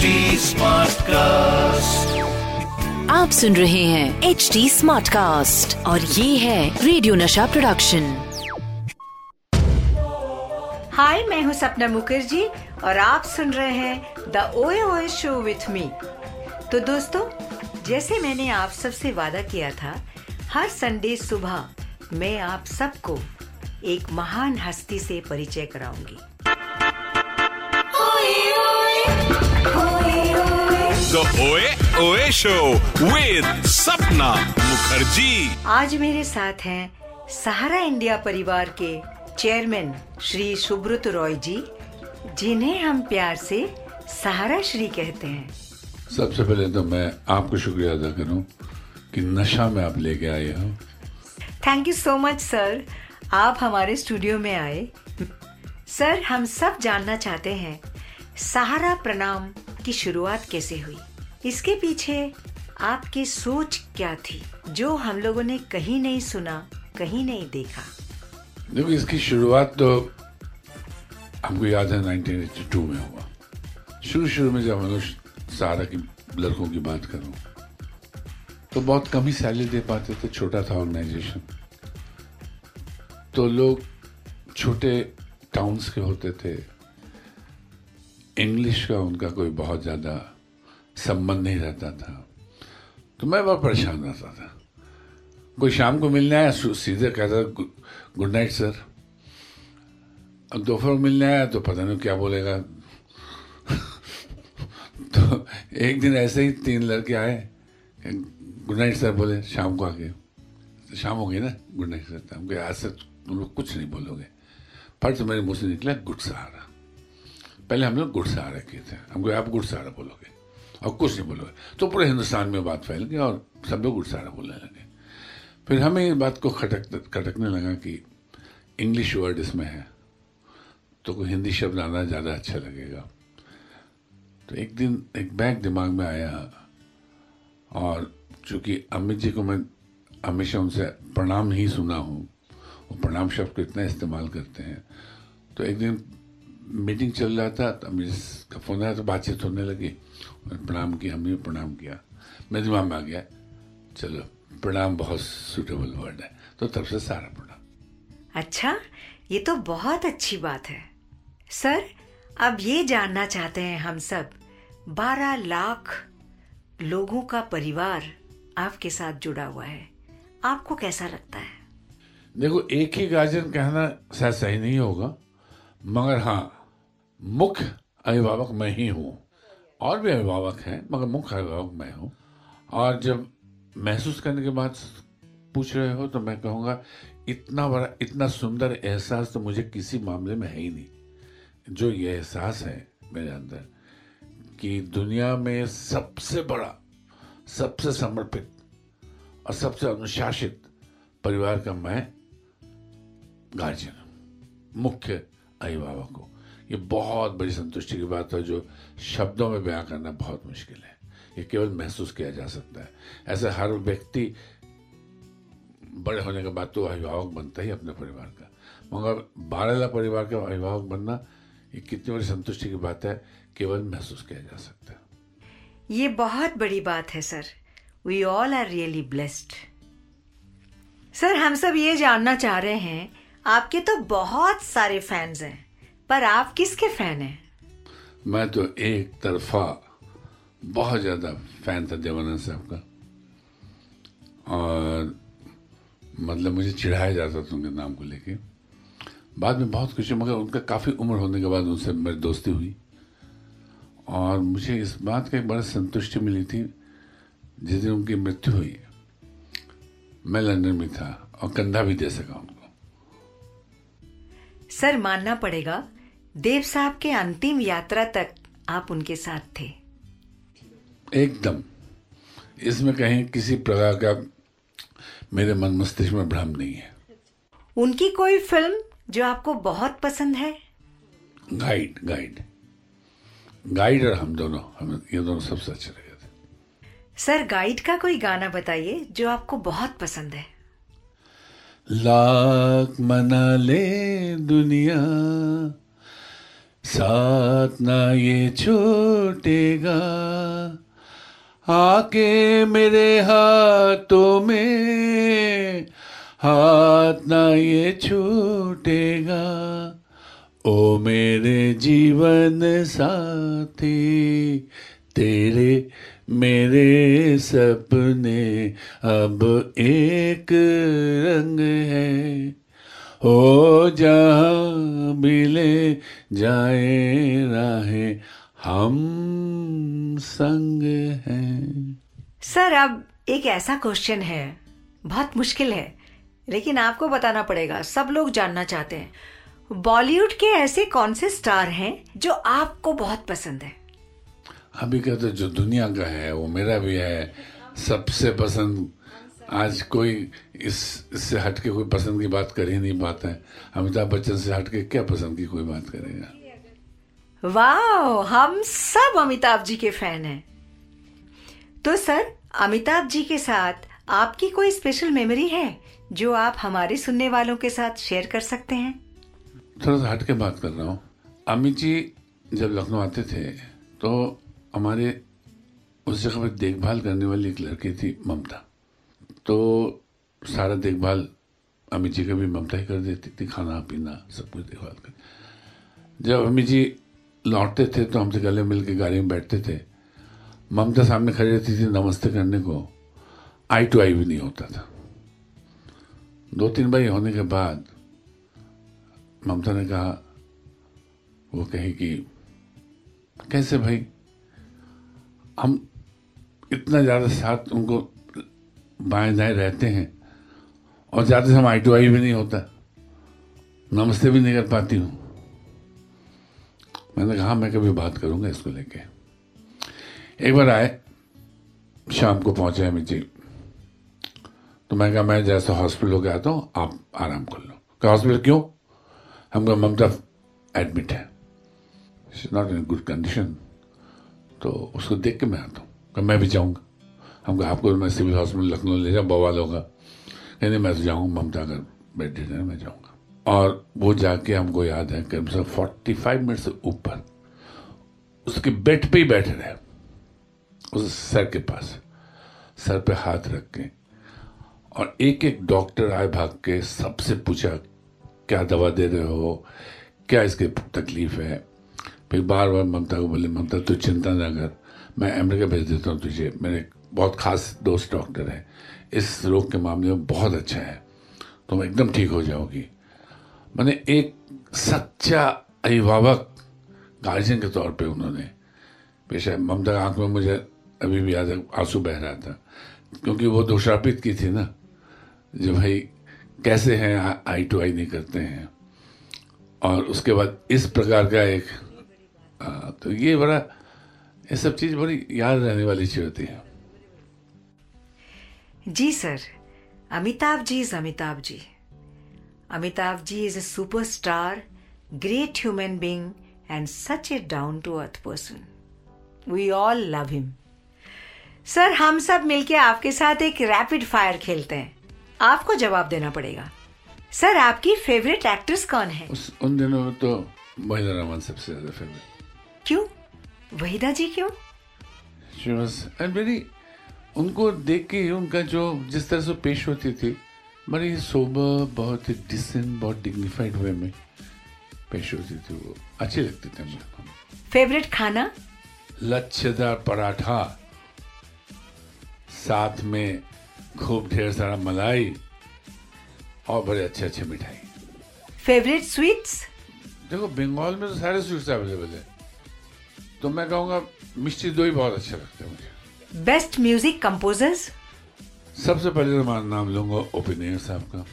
HD cast आप सुन रहे हैं एच डी स्मार्ट कास्ट और ये है रेडियो नशा प्रोडक्शन हाय मैं हूँ सपना मुखर्जी और आप सुन रहे हैं द ओए ओए शो विथ मी तो दोस्तों जैसे मैंने आप सबसे वादा किया था हर संडे सुबह मैं आप सबको एक महान हस्ती से परिचय कराऊँगी। The Oe Oe Show with Sapna Mukherjee. आज मेरे साथ हैं सहारा इंडिया परिवार के चेयरमैन श्री सुब्रत रॉय जी जिन्हें हम प्यार से सहारा श्री कहते हैं। सबसे पहले तो मैं आपको शुक्रिया अदा करूँ कि नशा में आप लेके आए हो। Thank you so much sir आप हमारे स्टूडियो में आए। सर हम सब जानना चाहते हैं सहारा प्रणाम की शुरुआत कैसे हुई? इसके पीछे आपकी सोच क्या थी, जो हम लोगों ने कहीं नहीं सुना, कहीं नहीं देखा? देखो, इसकी शुरुआत तो हमको याद है 1982 में हुआ। शुरू शुरू में जब हम लोग सारा की लड़कों की बात करूँ तो बहुत कम ही सैलरी दे पाते थे, छोटा था ऑर्गेनाइजेशन तो लोग छोटे टाउन्स के होते थे। इंग्लिश का उनका कोई बहुत ज़्यादा संबंध नहीं रहता था। तो मैं बहुत परेशान रहता था। कोई शाम को मिलने आया सीधे कहता गुड नाइट सर अब दोपहर को मिलने आया तो पता नहीं क्या बोलेगा। तो एक दिन ऐसे ही तीन लड़के आए गुड नाइट सर बोले, शाम को आके। तो शाम हो गई ना गुड नाइट सर तो हमको आज से तुम लोग कुछ नहीं बोलोगे। फट से मेरे मुँह से निकला गुड सहारा पहले हम लोग गुड सहारा किए थे। हमको आप गुड सहारा बोलोगे। और कुछ नहीं बोलोगे तो पूरे हिंदुस्तान में बात फैल गई और सब लोग गुड सहारा बोलने लगे। फिर हमें इस बात को खटक, खटकने लगा कि इंग्लिश वर्ड इसमें है। तो कोई हिंदी शब्द आना ज़्यादा अच्छा लगेगा। तो एक दिन एक बैग दिमाग में आया और चूँकि अमित जी को मैं हमेशा उनसे प्रणाम ही सुना हूँ, वो प्रणाम शब्द को इतना इस्तेमाल करते हैं तो एक दिन मीटिंग चल रहा था तो अमित का फ़ोन आया तो बातचीत होने लगी। मैंने प्रणाम किया हमने प्रणाम किया। मेरे दिमाग में आ गया चलो प्रणाम बहुत सूटेबल वर्ड है। तो तब से सारा प्रणाम। अच्छा ये तो बहुत अच्छी बात है। सर अब ये जानना चाहते हैं हम सब बारह लाख लोगों का परिवार आपके साथ जुड़ा हुआ है। आपको कैसा लगता है? देखो एक ही गार्जियन कहना शायद सही नहीं होगा। मगर हाँ मुख्य अभिभावक मैं ही हूँ। और भी अभिभावक हैं, मगर मुख्य अभिभावक मैं हूँ। और जब महसूस करने के बाद पूछ रहे हो तो मैं कहूँगा, इतना बड़ा, इतना सुंदर एहसास तो मुझे किसी मामले में है ही नहीं। जो ये एहसास है मेरे अंदर, कि दुनिया में सबसे बड़ा, सबसे समर्पित और सबसे अनुशासित परिवार का मैं गार्जियन मुख्य अभिभावक। को ये बहुत बड़ी संतुष्टि की बात है जो शब्दों में बयां करना बहुत मुश्किल है। ये केवल महसूस किया जा सकता है। ऐसे हर व्यक्ति बड़े होने के बाद तो अभिभावक बनता ही अपने परिवार का। मगर बारह लाख परिवार का अभिभावक बनना ये कितनी बड़ी संतुष्टि की बात है, केवल महसूस किया जा सकता है। ये बहुत बड़ी बात है, sir. We all are really blessed sir, हम सब ये जानना चाह रहे हैं आपके तो बहुत सारे फैंस हैं, पर आप किसके फ़ैन हैं? मैं तो एक तरफा बहुत ज़्यादा फ़ैन था देवानंद साहब का। और मतलब मुझे चिढ़ाया जाता था उनके नाम को लेके। बाद में बहुत खुशी, मगर उनका काफ़ी उम्र होने के बाद उनसे मेरी दोस्ती हुई। और मुझे इस बात का एक बड़ा संतुष्टि मिली थी, जिस दिन उनकी मृत्यु हुई। मैं लंदन में था और कंधा भी दे सका उनको। सर मानना पड़ेगा देव साहब के अंतिम यात्रा तक आप उनके साथ थे। एकदम। इसमें कहीं किसी प्रकार का मेरे मन मस्तिष्क में भ्रम नहीं है। उनकी कोई फ़िल्म जो आपको बहुत पसंद है? Guide guide. गाइड और हम दोनों हम ये दोनों सबसे अच्छे लगे थे। सर गाइड का कोई गाना बताइए जो आपको बहुत पसंद है। लाख मना ले दुनिया, साथ ना ये छूटेगा। आके मेरे हाथों में, हाथ ना ये छूटेगा। ओ मेरे जीवन साथी, तेरे मेरे सपने अब एक रंग है। हो जहाँ मिले जाए राहें, हम संग हैं। सर, अब एक ऐसा क्वेश्चन है, बहुत मुश्किल है, लेकिन आपको बताना पड़ेगा, सब लोग जानना चाहते हैं। बॉलीवुड के ऐसे कौन से स्टार हैं जो आपको बहुत पसंद है? अभी का तो जो दुनिया का है वो मेरा भी है सबसे पसंद आज कोई इस इससे हट के कोई पसंद की बात कर ही नहीं पाता है। अमिताभ बच्चन से हट के क्या पसंद की कोई बात करेगा? वाह हम सब अमिताभ जी के फ़ैन हैं। तो सर अमिताभ जी के साथ आपकी कोई स्पेशल मेमोरी है जो आप हमारे सुनने वालों के साथ शेयर कर सकते हैं? थोड़ा सा हट के बात कर रहा हूँ। अमित जी जब लखनऊ आते थे तो हमारे उस जगह पर देखभाल करने वाली एक लड़की थी, ममता। तो सारा देखभाल अमित जी का भी ममता ही कर देती थी, खाना, पीना, सब कुछ देखभाल कर। जब अमित जी लौटते थे तो हमसे गले मिल के गाड़ी में बैठते थे। ममता सामने खड़ी रहती थी नमस्ते करने को। आई टू आई भी नहीं होता था। दो तीन बार होने के बाद ममता ने कहा, वो कहे कि, कैसे भाई हम इतना ज़्यादा साथ उनको बाएँ दाएँ रहते हैं और ज़्यादा से हम आई टू आई भी नहीं होता। नमस्ते भी नहीं कर पाती हूँ। मैंने कहा मैं कभी बात करूँगा इसको लेके। एक बार आए, शाम को पहुँचे अमित जी तो मैं कहा, मैं जैसे हॉस्पिटल होकर आता हूँ, आप आराम कर लो। कहा, हॉस्पिटल क्यों? हम कहा, ममता एडमिट है। नॉट इन गुड कंडीशन तो उसको देख के मैं आता हूँ। मैं भी जाऊँगा। हम कहा, आपको मैं सिविल हॉस्पिटल लखनऊ ले जाऊँ बवाल होगा कहने, मैं तो जाऊँगा, ममता अगर बेड है, मैं जाऊँगा। और वो जाके हमको याद है करीब से फोर्टी फाइव मिनट से ऊपर उसके बेड पे ही बैठे रहे। उस सर के पास, सर पे हाथ रख के। और एक एक डॉक्टर आए भाग के सबसे पूछा, क्या दवा दे रहे हो? क्या इसकी तकलीफ़ है? फिर बार बार ममता को बोले, ममता, तू चिंता न कर। मैं अमेरिका भेज देता हूँ तुझे। मेरे बहुत खास दोस्त डॉक्टर है। इस रोग के मामले में बहुत अच्छा है। तुम एकदम ठीक हो जाओगी। मैंने एक सच्चा अभिभावक गार्जियन के तौर पे उन्होंने, पेशा ममता आँख में मुझे अभी भी याद आँसू बह रहा था, क्योंकि वो दोषारोपित की थी ना, जो भाई कैसे हैं, आई टू आई नहीं करते हैं। और उसके बाद इस प्रकार का एक आ, तो ये बड़ा ये सब चीज़ बड़ी याद रहने वाली चीज़ होती है। जी sir Amitabh ji is Amitabh ji. Amitabh ji is a superstar, great human being, and such a down to earth person. We all love him. Sir हम सब मिलके आपके साथ एक रैपिड फायर खेलते हैं। आपको जवाब देना पड़ेगा। सर आपकी फेवरेट एक्ट्रेस कौन है? उस उन दिनों में तो महिला रमन सबसे ज़्यादा फेवरेट क्यों? वहीदा जी क्यों? एंड वेरी उनको देख के उनका जो जिस तरह से पेश होती थी बड़ी सोबर बहुत ही डिसेंट बहुत डिग्निफाइड वे में पेश होती थी वो। अच्छी लगती थी मुझे फेवरेट खाना? लच्छेदार पराठा साथ में खूब ढेर सारा मलाई और बड़े अच्छे अच्छे मिठाई। फेवरेट स्वीट्स देखो बंगाल में तो सारे स्वीट्स अवेलेबल है। तो मैं कहूँगा मिष्टी दो ही बहुत अच्छा लगता है मुझे बेस्ट म्यूज़िक कंपोजर्स सबसे पहले तो मैं नाम लूँगा ओपिनियर साहब का।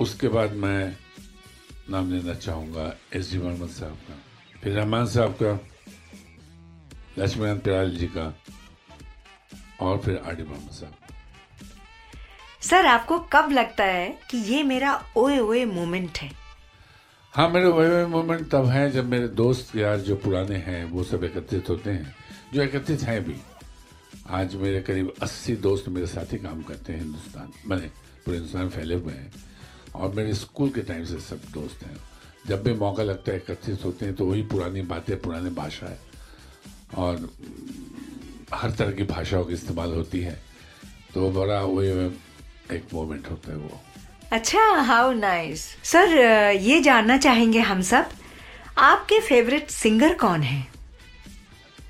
उसके बाद मैं नाम लेना चाहूँगा एस डी वर्मन साहब का। फिर रहमान साहब का लक्ष्मीकांत प्याल जी का और फिर आर डी वर्मन साहब सर आपको कब लगता है कि ये मेरा ओए ओए मोमेंट है? हाँ मेरे वही मोमेंट तब है जब मेरे दोस्त यार जो पुराने हैं, वो सब एकत्रित होते हैं, जो एकत्रित हैं भी। आज मेरे करीब 80 दोस्त मेरे साथ ही काम करते हैं हिंदुस्तान, मैंने पूरे हिंदुस्तान फैले हुए हैं, और मेरे स्कूल के टाइम से सब दोस्त हैं। जब भी मौका लगता है एकत्रित होते हैं तो वही पुरानी बातें, पुरानी भाषा है, और हर तरह की भाषाओं की इस्तेमाल होती है तो बड़ा वही एक मोमेंट होता है वो। अच्छा हाउ नाइस सर ये जानना चाहेंगे हम सब आपके फेवरेट सिंगर कौन है?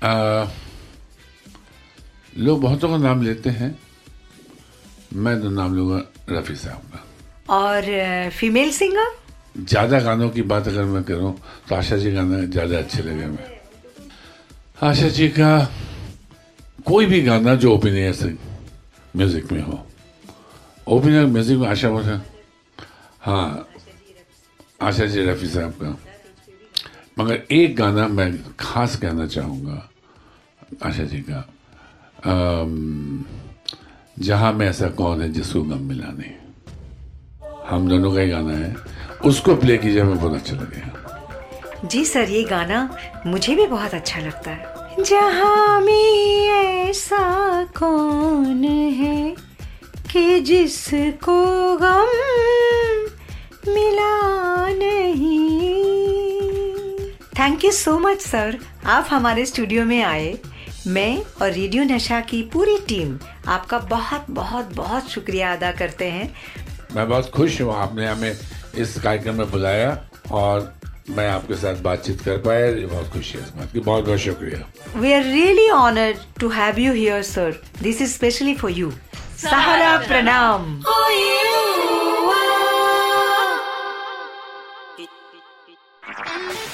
आ, लोग बहुतों का नाम लेते हैं। मैं तो नाम लूँगा रफ़ी साहब का। और फीमेल सिंगर ज़्यादा गानों की बात अगर मैं करूँ तो आशा जी गाना ज़्यादा अच्छे लगे मैं आशा जी का कोई भी गाना जो ओपिनियन से म्यूज़िक में हो। ओपिनियन म्यूज़िक में आशा बोल हाँ आशा जी, रफ़ी साहब का। मगर एक गाना मैं खास कहना चाहूँगा, आशा जी का। जहाँ में ऐसा कौन है जिसको गम मिला नहीं। हम दोनों का ही गाना है। उसको प्ले कीजिए, हमें बहुत अच्छा लगेगा। जी सर, ये गाना मुझे भी बहुत अच्छा लगता है। जहाँ में ऐसा कौन है कि जिसको गम thank you so much sir आप हमारे स्टूडियो में आए। मैं और रेडियो नशा की पूरी टीम आपका बहुत बहुत बहुत शुक्रिया अदा करते हैं। मैं बहुत खुश हूँ आपने हमें इस कार्यक्रम में बुलाया और मैं आपके साथ बातचीत कर पाया। ये बहुत खुशी है इस बात की। बहुत बहुत शुक्रिया। We are really honoured to have you here sir this is specially for you Sahara प्रणाम